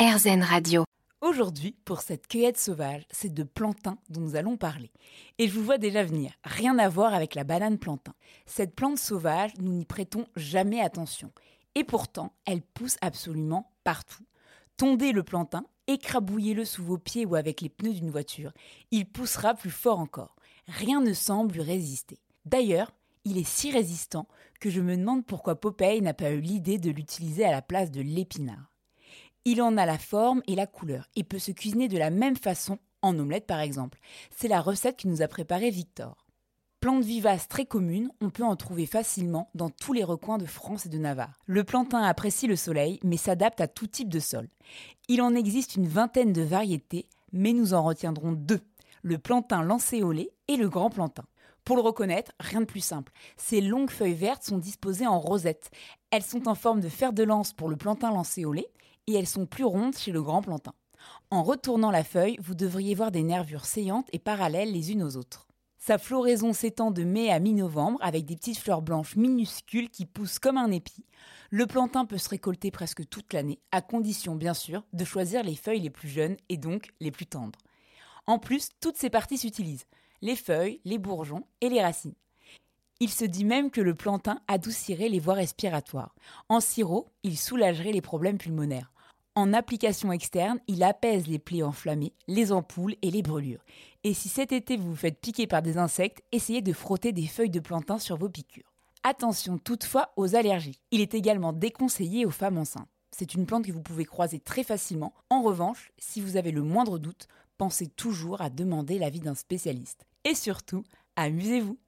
RZN Radio. Aujourd'hui, pour cette cueillette sauvage, c'est de plantain dont nous allons parler. Et je vous vois déjà venir, rien à voir avec la banane plantain. Cette plante sauvage, nous n'y prêtons jamais attention. Et pourtant, elle pousse absolument partout. Tondez le plantain, écrabouillez-le sous vos pieds ou avec les pneus d'une voiture. Il poussera plus fort encore. Rien ne semble lui résister. D'ailleurs, il est si résistant que je me demande pourquoi Popeye n'a pas eu l'idée de l'utiliser à la place de l'épinard. Il en a la forme et la couleur et peut se cuisiner de la même façon, en omelette par exemple. C'est la recette que nous a préparée Victor. Plante vivace très commune, on peut en trouver facilement dans tous les recoins de France et de Navarre. Le plantain apprécie le soleil, mais s'adapte à tout type de sol. Il en existe une vingtaine de variétés, mais nous en retiendrons deux le plantain lancéolé et le grand plantain. Pour le reconnaître, rien de plus simple. Ces longues feuilles vertes sont disposées en rosette. Elles sont en forme de fer de lance pour le plantain lancéolé et elles sont plus rondes chez le grand plantain. En retournant la feuille, vous devriez voir des nervures saillantes et parallèles les unes aux autres. Sa floraison s'étend de mai à mi-novembre avec des petites fleurs blanches minuscules qui poussent comme un épi. Le plantain peut se récolter presque toute l'année, à condition bien sûr de choisir les feuilles les plus jeunes et donc les plus tendres. En plus, toutes ces parties s'utilisent les feuilles, les bourgeons et les racines. Il se dit même que le plantain adoucirait les voies respiratoires. En sirop, il soulagerait les problèmes pulmonaires. En application externe, il apaise les plaies enflammées, les ampoules et les brûlures. Et si cet été vous vous faites piquer par des insectes, essayez de frotter des feuilles de plantain sur vos piqûres. Attention toutefois aux allergies. Il est également déconseillé aux femmes enceintes. C'est une plante que vous pouvez croiser très facilement. En revanche, si vous avez le moindre doute, pensez toujours à demander l'avis d'un spécialiste. Et surtout, amusez-vous